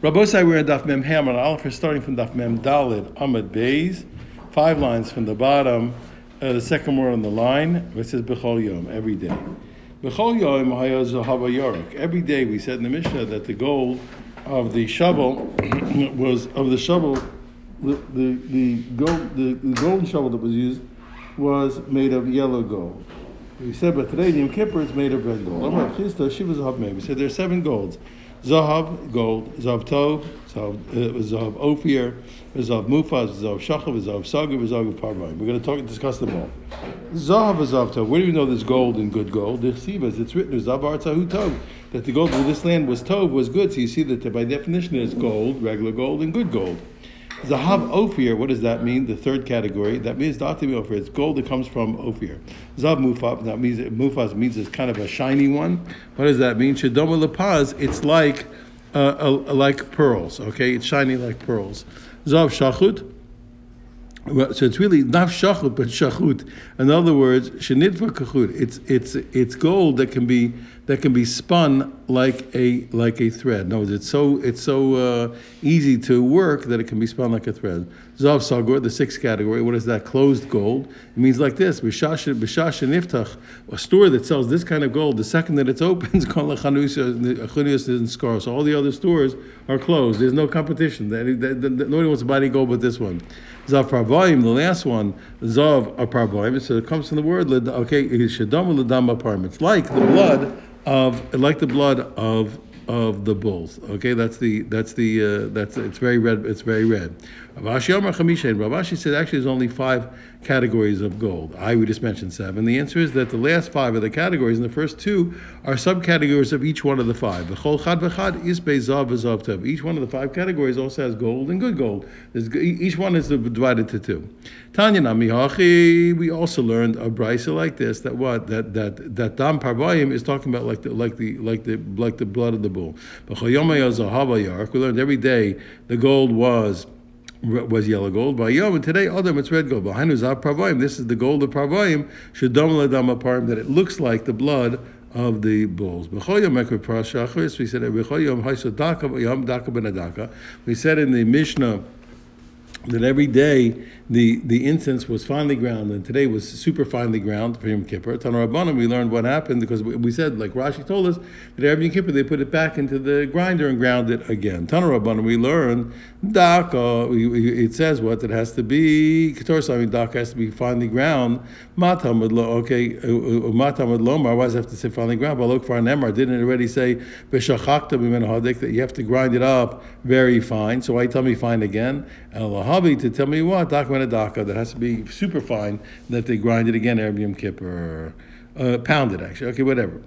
Rabbosai, we're in Daf Mem Ham and Aleph. We're starting from Daf Mem Dalid Amad Beis, five lines from the bottom. Uh, the second word on the line, which says Bechol Yom, every day. Bechol Yom Haya Zahava Yorek. Every day we said in the Mishnah that the goal of the shovel was of the shovel, the the, the gold the, the golden shovel that was used was made of yellow gold. We said, but today Yom Kippur is made of red gold. We said there are seven golds. Zahav, gold, Zahav Tov, Zahav, uh, Zahav Ophir, Zahav Mufaz, Zahav Shachav, Zahav Sagar, Zahav Parvai. We're going to talk discuss them all. Zahav Zahav Tov. Where do you know there's gold and good gold? The Sivas, it's written, Arzahu Tov, that the gold of this land was Tov, was good. So you see that by definition it's gold, regular gold, and good gold. Zahav Ophir, what does that mean? The third category. That means Datimi Ophir. It's gold that comes from Ophir. Zav Mufaz, that means Mufaz means it's kind of a shiny one. What does that mean? Shadoma Lapaz, it's like uh, uh, like pearls, okay? It's shiny like pearls. Zav Shachut, so it's really not shachut, but shachut. In other words, shenidva kachut. It's it's it's gold that can be that can be spun like a like a thread. No, it's so it's so uh, easy to work that it can be spun like a thread. Zav sagur, the sixth category. What is that? Closed gold. It means like this: b'shash niftach, a store that sells this kind of gold. The second that it's open, it's called a chanus and. So all the other stores are closed. There's no competition. Nobody wants to buy any gold but this one. Zav parvayim, the last one, zav parvayim. So it comes from the word okay. It's like the blood of like the blood of of the bulls. Okay, that's the that's the uh, that's it's very red. It's very red. Ravashi said actually there's only five categories of gold. I we just mentioned seven. The answer is that the last five of the categories, and the first two are subcategories of each one of the five. Each one of the five categories also has gold and good gold. There's, each one is divided to two. Tanya namihachi. We also learned a brisa like this that what that that that dam parvayim is talking about like the like the like the like the blood of the bull. We learned every day the gold was was yellow gold. By Yom, and today Adam it's red gold. Behind Zav this is the gold of Parvayim, Shadom Ladam Aparim, that it looks like the blood of the bulls. We said we said in the Mishnah that every day the, the incense was finely ground, and today was super finely ground for Yom Kippur. Tana Rabbanim, we learned what happened because we, we, said, like Rashi told us, that every Yom Kippur they put it back into the grinder and ground it again. Tana Rabbanim, we learned Daka, it says what? It has to be, Ketor Sami Daka has to be finely ground. Matam okay, uh, uh, Matam Lomar, why does it have to say finely ground? But look for an Emar, didn't it already say, Beshachakta that you have to grind it up very fine? So why tell me fine again? And to tell me what? Daka daka that has to be super fine that they grind it again Erev Yom Kippur, uh, pound it actually. Okay, whatever.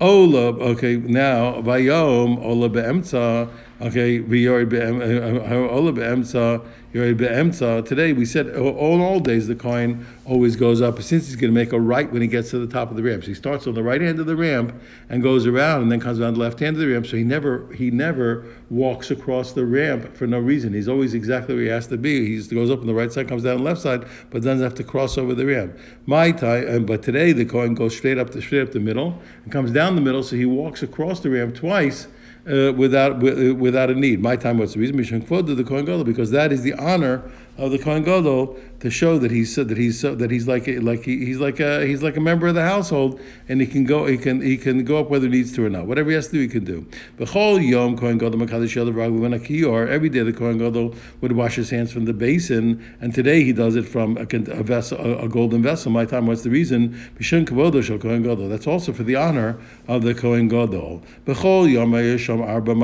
Ola, okay, now vayom ola be'emtza, okay, v'yorid be'emtza, um, uh, uh, uh ola be'emtza, Today we said uh, all, all days the Kohen always goes up. Since he's going to make a right when he gets to the top of the ramp, so he starts on the right hand of the ramp and goes around, and then comes around the left hand of the ramp. So he never he never walks across the ramp for no reason. He's always exactly where he has to be. He goes up on the right side, comes down on the left side, but doesn't have to cross over the ramp. My time, um, but today the Kohen goes straight up the straight up the middle and comes down the middle, so he walks across the ramp twice uh, without without a need. My time, what's the reason? Mishon Kvod the Kohen Gadol, because that is the honor of the Kohen Gadol to show that he's that he's that he's like like he, he's like a he's like a member of the household, and he can go he can he can go up whether he needs to or not. Whatever he has to do, he can do. B'chol yom Kohen makadosh Every day the Kohen Gadol would wash his hands from the basin, and today he does it from a, a vessel, a, a, golden vessel. My time, what's the reason? B'shon kavodo shel Kohen Gadol. That's also for the honor of the Kohen Gadol. B'chol yom arba.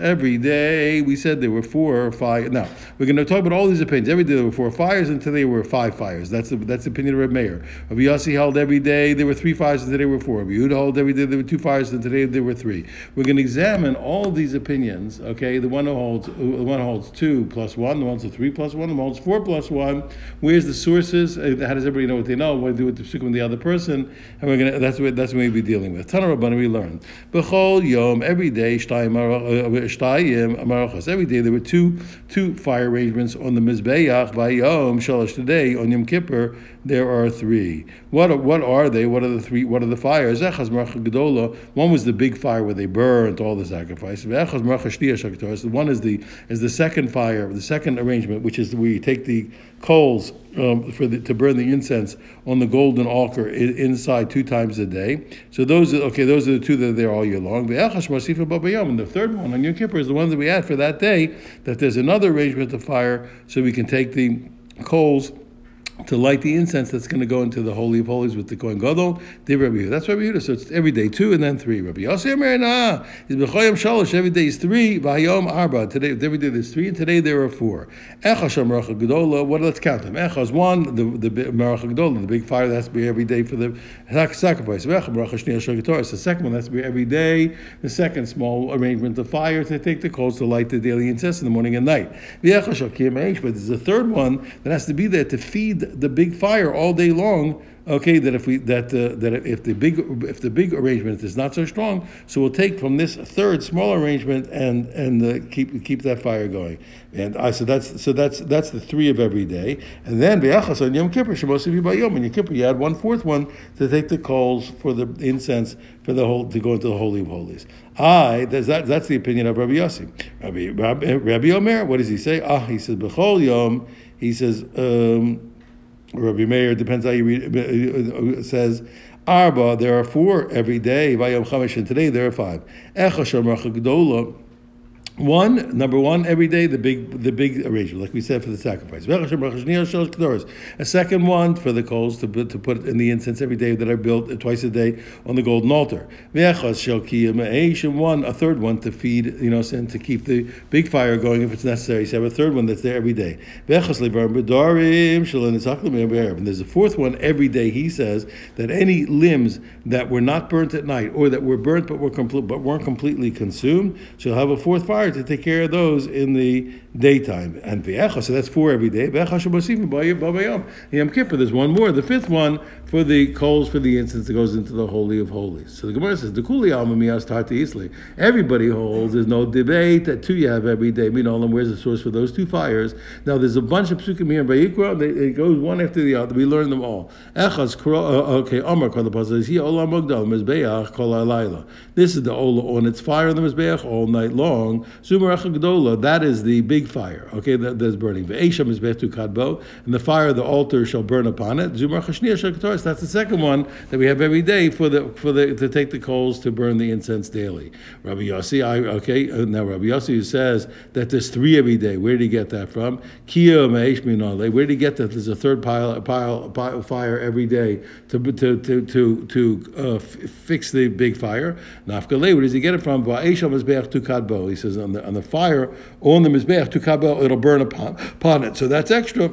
Every day we said there were four or five. Now we're going to talk about all these Every day there were four fires, and today there were five fires. That's the that's the opinion of Reb Meir. Rabbi Yossi held every day there were three fires, and today there were four. Rabbi Yehuda held every day there were two fires, and today there were three. We're going to examine all these opinions. Okay, the one who holds the one holds two plus one, the one holds three plus one, the one holds four plus one. Where's the sources? Uh, how does everybody know what they know? What to do with the psukim the other person? And we're gonna that's what that's what we'll be dealing with. Tanah Rabbanim we learn. B'chol yom every day shtayim marachas. Every day there were two two fire arrangements on the mizbeach. Yom, shalosh today on Yom Kippur there are three. What what are they? What are the three? What are the fires? One was the big fire where they burnt all the sacrifices. One is the is the second fire, the second arrangement, which is we take the coals um, for the, to burn the incense on the golden altar inside two times a day. So those are, okay, those are the two that are there all year long. And the third one on Yom Kippur is the one that we add for that day. That there's another arrangement of fire, so we can take the coals to light the incense that's going to go into the holy of holies with the Kohen Gadol. That's Rabbi Yehuda. So it's every day two and then three. Rabbi Yossi nah. Is b'choyim shalosh. Every day is three. V'hayom arba. Today, every day there's three, and today there are four. Maracha. What? Let's count them. One. The the Maracha the big fire that has to be every day for the sacrifice. Echas Maracha Shniya. The second one has to be every day. The second small arrangement of fire to take the coals to light the daily incense in the morning and night. But there's a third one that has to be there to feed the big fire all day long okay, that if we that uh, that if the big if the big arrangement is not so strong, so we'll take from this third small arrangement and and uh, keep keep that fire going. And I so that's so that's that's the three of every day. And then be'achas on Yom Kippur shemos of Yom and Yom Kippur you add one fourth one to take the coals for the incense for the whole to go into the holy of holies. I that's that, that's the opinion of Rabbi Yossi. Rabbi Rabbi, Omer, what does he say? Ah, he says b'chol yom. He says. Um, Rabbi Meir, depends how you read, says, Arba, there are four every day. Vayom Chamish, and today there are five. Echashar Gdola, one, number one, every day the big the big arrangement, like we said for the sacrifice. A second one for the coals to to put in the incense every day that are built uh, twice a day on the golden altar. One, a third one to feed, you know, and to keep the big fire going if it's necessary. So have a third one that's there every day. And there's a fourth one every day. He says that any limbs that were not burnt at night or that were burnt but were complete but weren't completely consumed, she'll have a fourth fire to take care of those in the daytime. And v'echa, so that's four every day. V'echa shabosifim b'ayom. Yom Kippur, there's one more. The fifth one for the coals for the incense that goes into the holy of holies. So the Gemara says the kuli alma miyas isli. Everybody holds. There's no debate that two you have every day. Minolam, where's the source for those two fires? Now there's a bunch of psukim here in Vayikra. It goes one after the other. We learn them all. Echas uh, okay. Amar kol the pasuk is olam magdal mizbeach kol alayla. This is the ola on its fire on the mizbeach all night long. Zumar gdola. That is the big fire. Okay, that, that's burning. Ve'esham mizbeach tu kadbo, and the fire of the altar shall burn upon it. Zumar chashniya shel that's the second one that we have every day for the for the to take the coals to burn the incense daily. Rabbi Yossi, I, okay, uh, now Rabbi Yossi says that there's three every day. Where did he get that from? Where did he get that? There's a third pile, pile, pile fire every day to to to to, to uh, f- fix the big fire. Nafkale, where does he get it from? He says on the on the fire on the mizbeach tukadbo, it'll burn upon, upon it. So that's extra.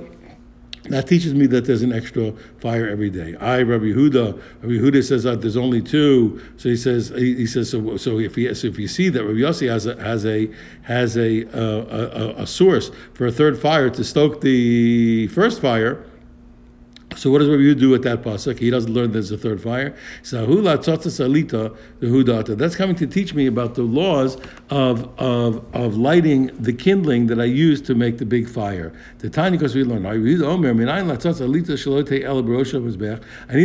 That teaches me that there's an extra fire every day. I, Rabbi Yehuda, Rabbi Yehuda says that there's only two. So he says, he, he says, so, so if you so if you see that Rabbi Yossi has a has a has a, uh, a, a source for a third fire to stoke the first fire, so what does Rabbi Yehuda do with that pasuk? He doesn't learn there's a third fire. salita the hudata. That's coming to teach me about the laws of, of, of lighting the kindling that I use to make the big fire. The tiny because we learn. I need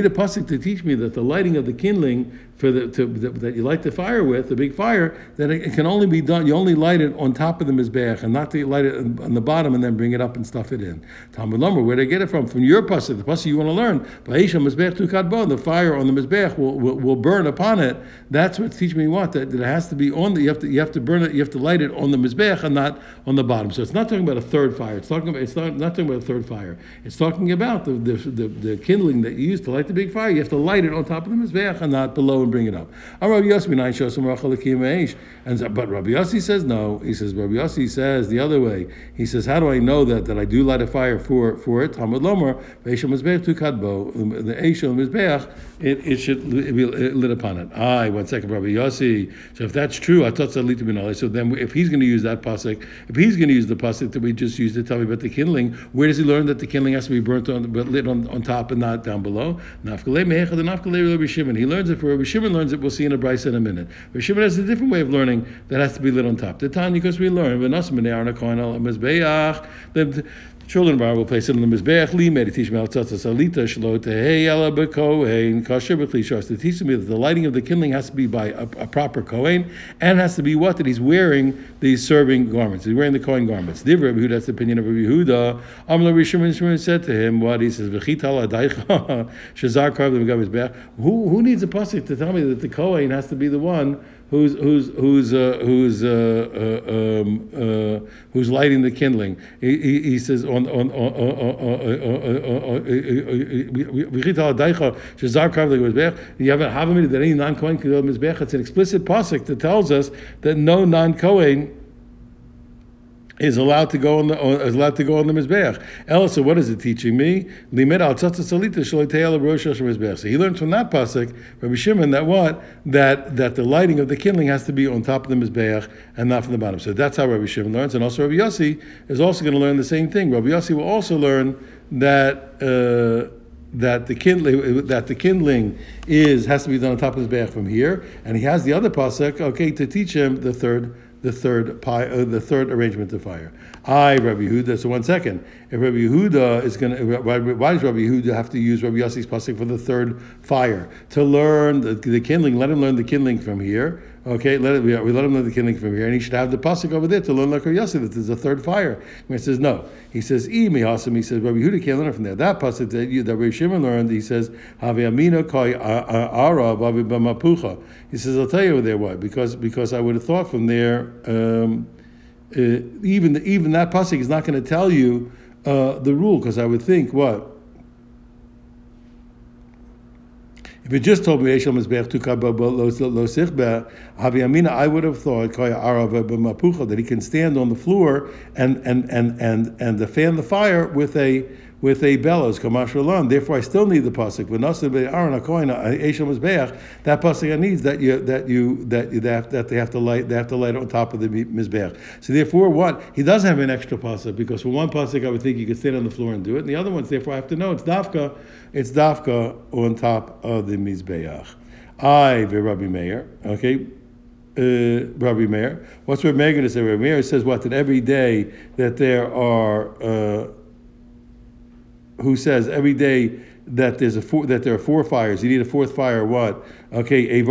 a pasuk to teach me that the lighting of the kindling for the, to, that you light the fire with, the big fire, that it, can only be done, you only light it on top of the Mizbeach and not to light it on the bottom and then bring it up and stuff it in. Talmud Lumber, where do they get it from? From your pasuk, the pasuk you want to learn. The fire on the Mizbeach will, will, will, burn upon it. That's what teach me what? That, that it has to be on the, you have to, you have to burn it, you have to light it on the Mizbeach and not on the bottom. So it's not talking about a third fire. It's talking about, it's not, not talking about a third fire. It's talking about the, the, the, the kindling that you use to light the big fire. You have to light it on top of the Mizbeach and not below and bring it up. And but Rabbi Yossi says no. He says Rabbi Yossi says the other way. He says, how do I know that that I do light a fire for for it? Talmud Lomer Tukadbo um, the Eishel Mizbeach it, it should be lit upon it. I one second, Rabbi Yossi. So if that's true, I thought So then if he's going to use that pasuk, if he's going to use the pasuk that we just used to tell me about the kindling, where does he learn that the kindling has to be burnt on but lit on, on top and not down below? He learns it for Rabbi Shimon learns it. We'll see in a brisa in a minute. Rabbi Shimon has a different way of learning that has to be lit on top. The Tanya, because we learn, the children of Aaron will place it on the mizbeach limed. Teach me altzatz salita shlo tehei ela bekohen kasher b'klishos. To teach me that the lighting of the kindling has to be by a, a proper kohen and has to be what that he's wearing these serving garments. He's wearing the kohen garments. Divra Yehuda, that's the opinion of Rabbi Yehuda. Amla Rishon said to him, what he says, v'chital shazar karv the Who who needs a pasuk to tell me that the kohen has to be the one who's who's who's uh, who's uh, uh, um, uh, who's lighting the kindling. He, he, he says on on you have a havamid that any non kohen can mizbech. It's an explicit pasuk that tells us that no non kohen is allowed to go on the is allowed to go on the mizbeach. Elsa, what is it teaching me? Al So he learns from that pasuk, Rabbi Shimon, that what that that the lighting of the kindling has to be on top of the mizbeach and not from the bottom. So that's how Rabbi Shimon learns, and also Rabbi Yossi is also going to learn the same thing. Rabbi Yossi will also learn that. Uh, that the kindling that the kindling is has to be done on top of his beach from here, and he has the other pasuk, okay, to teach him the third the third pi, uh, the third arrangement of fire. I Rabbi Yehuda. So one second, if Rabbi Yehuda is going to, why, does Rabbi Yehuda have to use Rabbi Yossi's pasuk for the third fire to learn the, the kindling? Let him learn the kindling from here. Okay, let it, we, let him learn the kindling from here, and he should have the pasuk over there to learn like Yossi that there's a third fire. And he says no. He says e mihasim. He says Rabbi Yehuda can't learn from there. That pasuk that, you, that Rabbi Shimon learned, he says have amina koi ara b'mapucha. He says I'll tell you there why because because I would have thought from there. Um, uh, even even that pasuk is not going to tell you uh, the rule because I would think what if it just told me Eshel Mizbech Lo Sichbe Haviyamina, I would have thought that he can stand on the floor and and and and and fan the fire with a with a bellows, kamash alarm. Therefore, I still need the pasuk. That pasuk I needs that you that you that you that, that they have to light they have to light on top of the mizbeach. So therefore, what he does have an extra pasuk because for one pasuk I would think you could stand on the floor and do it, and the other ones therefore I have to know it's dafka, it's dafka on top of the mizbeach. I Rabbi Meir. Okay. Uh, Rabbi Meir. What's Rabbi Meir going to say? Rabbi Meir says what that every day that there are uh, who says every day that there's a four, that there are four fires. You need a fourth fire. What? Okay, He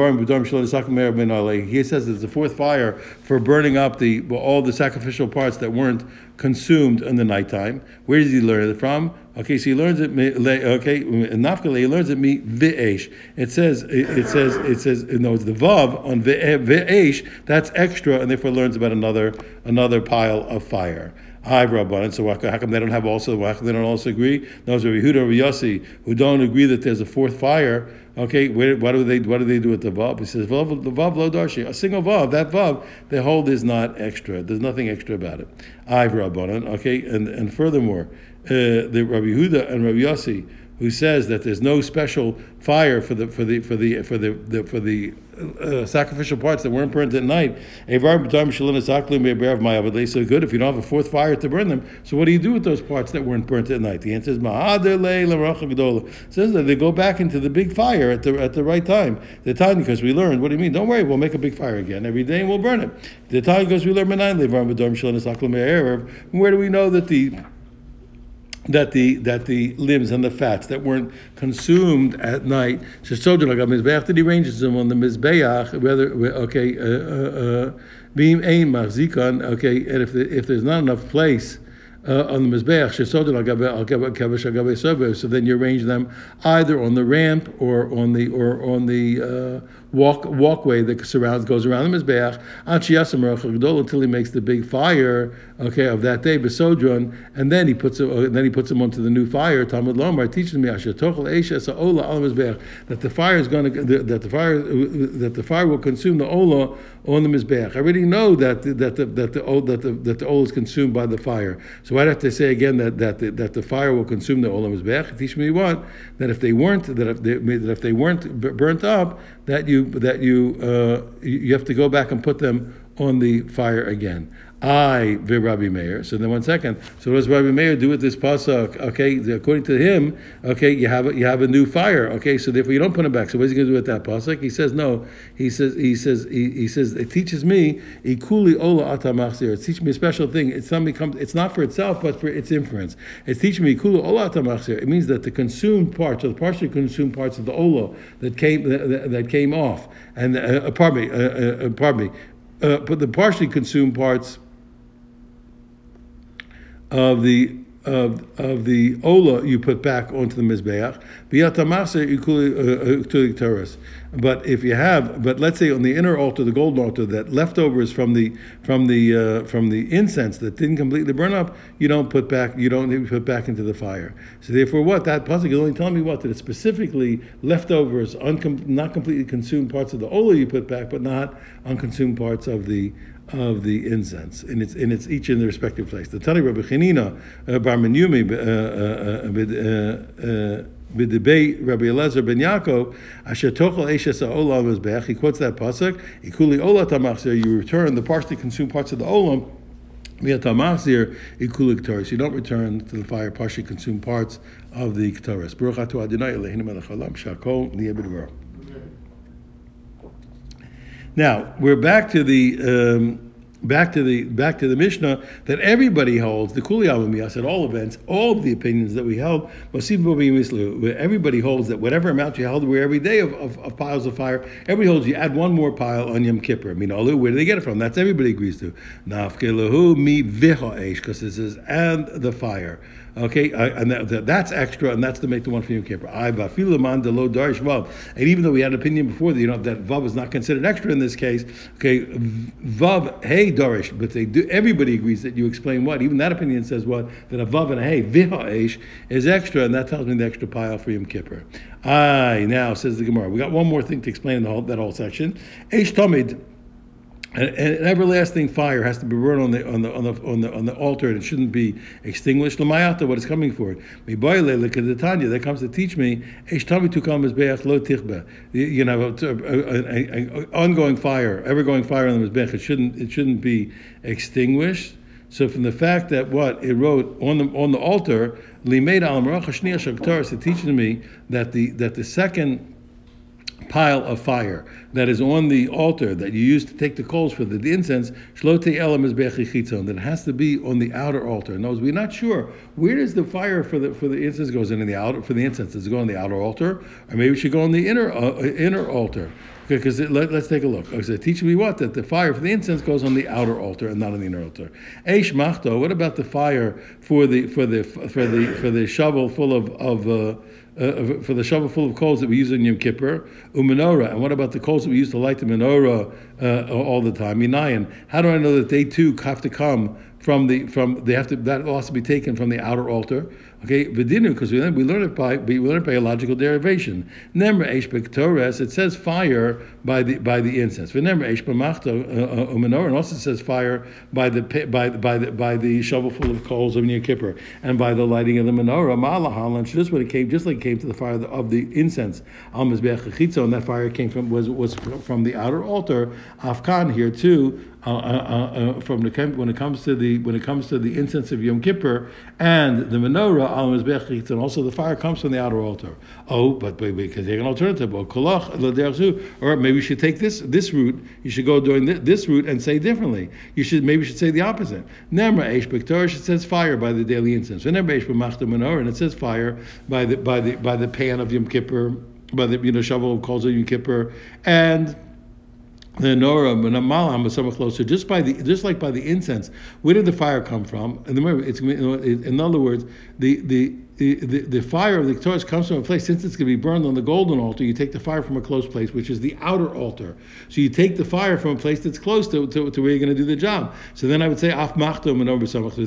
says there's a fourth fire for burning up the all the sacrificial parts that weren't consumed in the nighttime. Where does he learn it from? Okay, so he learns it. Okay, Nafkale he learns it me v'esh. It says it says it says no, it's the vav on v'esh. That's extra, and therefore learns about another another pile of fire. Hi, Rabbanan. So how come they don't have also? How come they don't also agree? Those are Yehuda or Yossi who don't agree that there's a fourth fire. Okay, where, what do they what do they do with the vav? He says vav the vav lo darshi a single vav. That vav they hold is not extra. There's nothing extra about it. I Rabbanan. Okay, and and furthermore, uh, the Rabbi Yehuda and Rabbi Yossi who says that there's no special fire for the for the for the for the, the for the uh, sacrificial parts that weren't burnt at night. So good if you don't have a fourth fire to burn them. So what do you do with those parts that weren't burnt at night? The answer is says that they go back into the big fire at the at the right time. The time because we learned. What do you mean? Don't worry, we'll make a big fire again every day and we'll burn it. The time because we learn where do we know that the that the that the limbs and the fats that weren't consumed at night. Did he ranges them on the mizbeach? Whether okay, uh, uh, uh, beam aim machzikon. Okay, and if the, if there's not enough place uh, on the Mizbeach, so then you arrange them either on the ramp or on the or on the walk walkway that surrounds goes around the Mizbeach until he makes the big fire okay of that day besodron, and then he puts uh, then he puts them onto the new fire. Talmud Lomar teaches me that the fire is going to that the fire that the fire will consume the ola on the mizbeach. I already know that that the, that the that the that the oil is consumed by the fire. So I'd have to say again that that the, that the fire will consume the oil mizbeach. Teach me what that if they weren't that if they, that if they weren't burnt up, that you that you uh, you have to go back and put them on the fire again. I Rabbi Meir. So then one second. So what does Rabbi Meir do with this pasuk? Okay, according to him, okay, you have a, you have a new fire. Okay, so therefore you don't put it back. So what is he going to do with that pasuk? He says no. He says he says he, he says it teaches me ikuli ola atamachzir. It teaches me a special thing. It's not becomes it's not for itself, but for its inference. It's teaching me ikuli ola atamachzir. It means that the consumed parts, or the partially consumed parts of the ola that came that, that came off, and uh, pardon me, uh, uh, pardon me, uh, but the partially consumed parts of the of, of the ola you put back onto the mizbeach. But if you have, but let's say on the inner altar, the golden altar, that leftovers from the from the uh, from the incense that didn't completely burn up, you don't put back, you don't put back into the fire. So therefore, what that pasuk is only telling me what that it's specifically leftovers, uncom- not completely consumed parts of the ola you put back, but not unconsumed parts of the of the incense, and it's in its each in their respective place. The Tani Rabbi Chanina uh, Bar Menyumi uh, uh, uh, b'debei Rabbi Elazar ben Yaakov asher tochel. He quotes that pasuk. Ikuli ola tamachzir. You return the partially consumed parts of the olam. You don't return to the fire partially consumed parts of the ketores. Baruch atu Adonai Eloheinu melech shakol now we're back to the um, back to the back to the Mishnah that everybody holds the Kuli Avamiyas at all events, all of the opinions that we held, everybody holds that whatever amount you held, where every day of, of, of, piles of fire, everybody holds you add one more pile on Yom Kippur. I mean, where do they get it from? That's everybody agrees to. Nafkelahu mi because it says and the fire. Okay, and that, that's extra, and that's to make the one for Yom Kippur. And even though we had an opinion before that you know that vav is not considered extra in this case, okay, vav hey darish, but they do. Everybody agrees that you explain what. Even that opinion says what that a vav and a hey viha is extra, and that tells me the extra pile for Yom Kippur. I now says the Gemara. We got one more thing to explain the whole, that whole section. Eish tamid an, an, everlasting fire has to be burned on the on the on the on the, on the altar, and it shouldn't be extinguished. Lamayata, what is coming for it? That comes to teach me. You know, an ongoing fire, ever going fire on the mizbech. It shouldn't it shouldn't be extinguished. So from the fact that what it wrote on the on the altar, Limeid al it teaches me that the that the second pile of fire that is on the altar that you use to take the coals for the, the incense, shlote elam is that it has to be on the outer altar. In other we're not sure where does the fire for the for the incense goes in, in the outer for the incense. Does it go on the outer altar, or maybe it should go on the inner uh, inner altar? Because let, us take a look. I said, teach me what? That the fire for the incense goes on the outer altar and not on the inner altar. Eish machto. What about the fire for the for the for the for the shovel full of of uh, uh, for the shovel full of coals that we use in Yom Kippur, umenorah. And what about the coals that we use to light the menorah uh, all the time? Minayan. How do I know that they too have to come from the from they have to that also be taken from the outer altar? Okay, v'dinu because we learn, we learn it by we learn it by a logical derivation. Nemra eish Torres it says fire by the by the incense. V'nemra eish b'machto uh, uh, umenor and also says fire by the by by the by the shovel full of coals of Yom Kippur and by the lighting of the menorah. Malahal and just when it came just like it came to the fire of the incense al mizbeach and that fire came from was was from the outer altar. Afkan here too uh, uh, uh, from the when it comes to the when it comes to the incense of Yom Kippur and the menorah al mizbech and also the fire comes from the outer altar. Oh, but because they an alternative, or maybe you should take this this route. You should go during this, this route and say differently. You should maybe you should say the opposite. Nemra bektorish it says fire by the daily incense. Nemra eish menorah and it says fire by the by the by the pan of Yom Kippur by the you know shovel coals of Yom Kippur and the Nora Malam was somewhat closer, just by the just like by the incense. Where did the fire come from? And remember, it's in other words, the the the, the, fire of the Torah comes from a place, since it's going to be burned on the golden altar, you take the fire from a close place, which is the outer altar. So you take the fire from a place that's close to, to, to where you're going to do the job. So then I would say, Af machto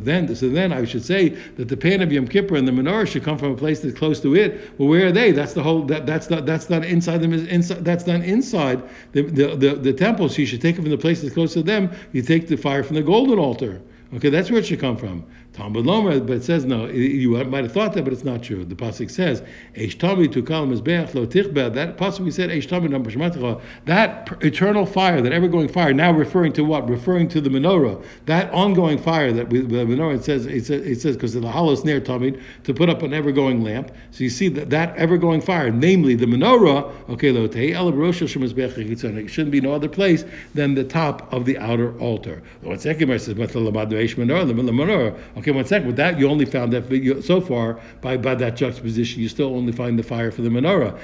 then So then I should say that the pan of Yom Kippur and the menorah should come from a place that's close to it. Well, where are they? That's the whole, that, that's not, that's not inside them, inside, that's not inside the, the, the, the temple. So you should take it from the place that's close to them. You take the fire from the golden altar. Okay, that's where it should come from. Talmud Lomer, but it says no. You might have thought that, but it's not true. The pasuk says, "Eish tami tu kal mizbeach lo tichba." That pasuk we said, "Eish tami nam b'shematicha." That eternal fire, that ever-going fire, now referring to what? Referring to the menorah. That ongoing fire that we, the menorah it says it says because the hollow near tamid to put up an ever-going lamp. So you see that that ever-going fire, namely the menorah. Okay, lo tei el It shouldn't be no other place than the top of the outer altar. Second, it says, "But the menorah, the menorah." Okay, one second. With that, you only found that so far by, by that juxtaposition, you still only find the fire for the menorah.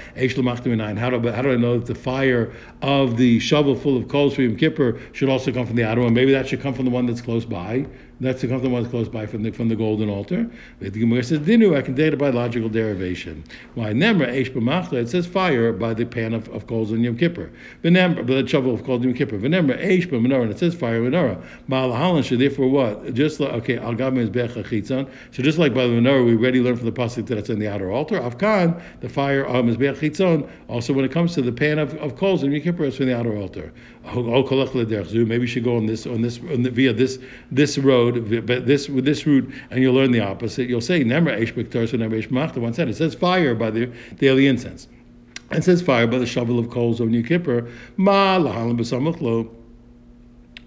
How do how do I know that the fire of the shovel full of coals for Yom Kippur should also come from the one? Maybe that should come from the one that's close by. That's the one that's close by from the from the golden altar. The Gemara says dinu. I can date it by logical derivation. Why nemra eish b'machta? It says fire by the pan of, of coals in Yom Kippur. V'nemra the shovel of coals in Yom Kippur. V'nemra eish b'menorah. It says fire menorah. Ma'alahalan should therefore what? Just like okay, al gam chitzon. So just like by the menorah, we already learned from the pasuk that it's in the outer altar. Afkan, the fire um, of mizbeach chitzon. Also, when it comes to the pan of, of coals in Yom Kippur, it's from the outer altar. Maybe we should go on this on this on the, via this this road, but this with this route, and you'll learn the opposite. You'll say Nemra Eish B'Ktar, Nemra Eish Machta. One said it says fire by the daily incense. It says fire by the shovel of coals of Yom Kippur. Ma lahalim b'samachlo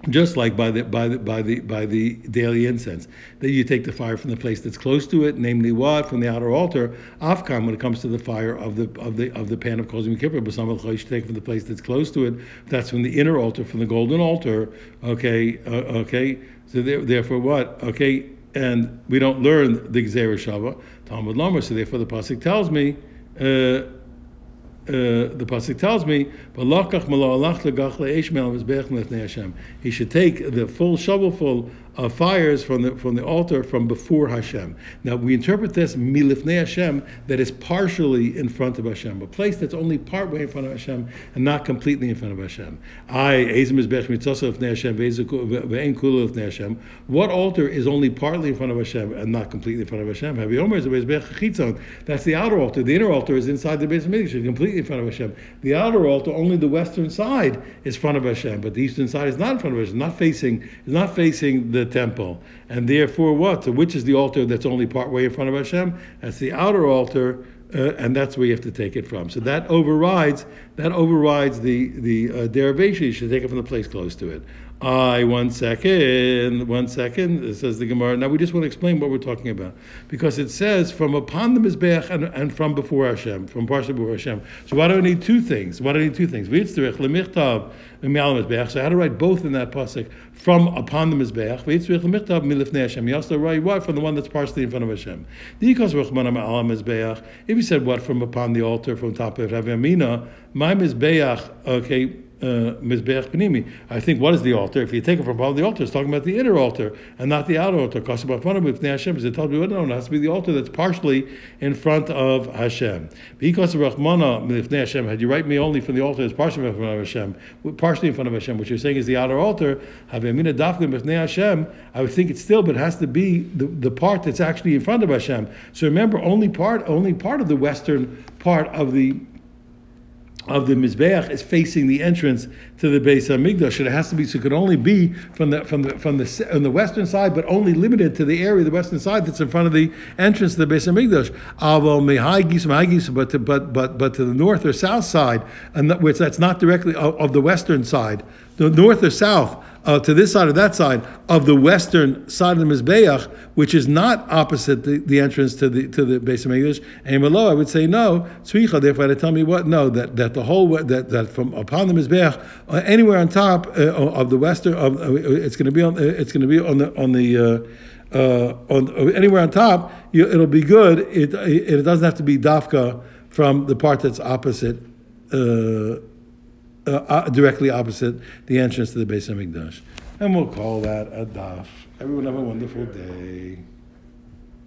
just like by the by the by the by the daily incense that you take the fire from the place that's close to it, namely what from the outer altar. Afkam when it comes to the fire of the of the of the pan of Kozim Kippur, but some you take from the place that's close to it. That's from the inner altar, from the golden altar. Okay, uh, okay. So there, therefore, what? Okay, and we don't learn the Gzera Shava Talmud Lomer. So therefore, the pasuk tells me. Uh, uh, the pasuk tells me, he should take the full shovelful of fires from the from the altar from before Hashem. Now we interpret this milifnei Hashem that is partially in front of Hashem, a place that's only part way in front of Hashem and not completely in front of Hashem. I ezim is Bech Mitzvah Hashem. What altar is only partly in front of Hashem and not completely in front of Hashem? That's the outer altar. The inner altar is inside the base of completely in front of Hashem. The outer altar, only the western side is front of Hashem, but the eastern side is not in front of Hashem. Not facing is not facing the temple. And therefore, what? So which is the altar that's only part way in front of Hashem? That's the outer altar, uh, and that's where you have to take it from. So that overrides that overrides the the uh, derivation. You should take it from the place close to it. I one second, one second. Says the Gemara. Now we just want to explain what we're talking about because it says from upon the mizbeach and, and from before Hashem, from partially before Hashem. So why do I need two things? Why do I need two things? So I had to write both in that pasuk from upon the mizbeach? You also write what from the one that's partially in front of Hashem. If you said what from upon the altar from top of Ravamina, my mizbeach, okay Uh, Mizbeach Panimi. I think what is the altar? If you take it from above the altar, it's talking about the inner altar and not the outer altar. Kasabach Hashem. It tells me, no, it has to be the altar that's partially in front of Hashem. Hashem, had you write me only from the altar that's partially in front of Hashem, partially in front of Hashem, which you're saying is the outer altar, Hashem, I would think it still, but it has to be the, the part that's actually in front of Hashem. So remember, only part, only part of the western part of the of the mizbeach is facing the entrance to the Beis Hamikdash. And it has to be so. It could only be from the from the from the on the western side, but only limited to the area, the western side that's in front of the entrance to the Beis Hamikdash. But to, but but but to the north or south side, and that, which that's not directly of, of the western side, the north or south uh, to this side or that side of the western side of the Mizbeach, which is not opposite the, the entrance to the to the Beis Hamikdash. And below, I would say no. Tzvicha, therefore, to tell me what? No, that, that the whole that, that from upon the Mizbeach, uh, anywhere on top uh, of the western, of, uh, it's going to be on it's going to be on the on the uh, uh, on anywhere on top. You, it'll be good. It, it, it doesn't have to be dafka from the part that's opposite uh, uh, directly opposite the entrance to the Beis Hamikdash. And we'll call that a daf. Everyone have a wonderful day.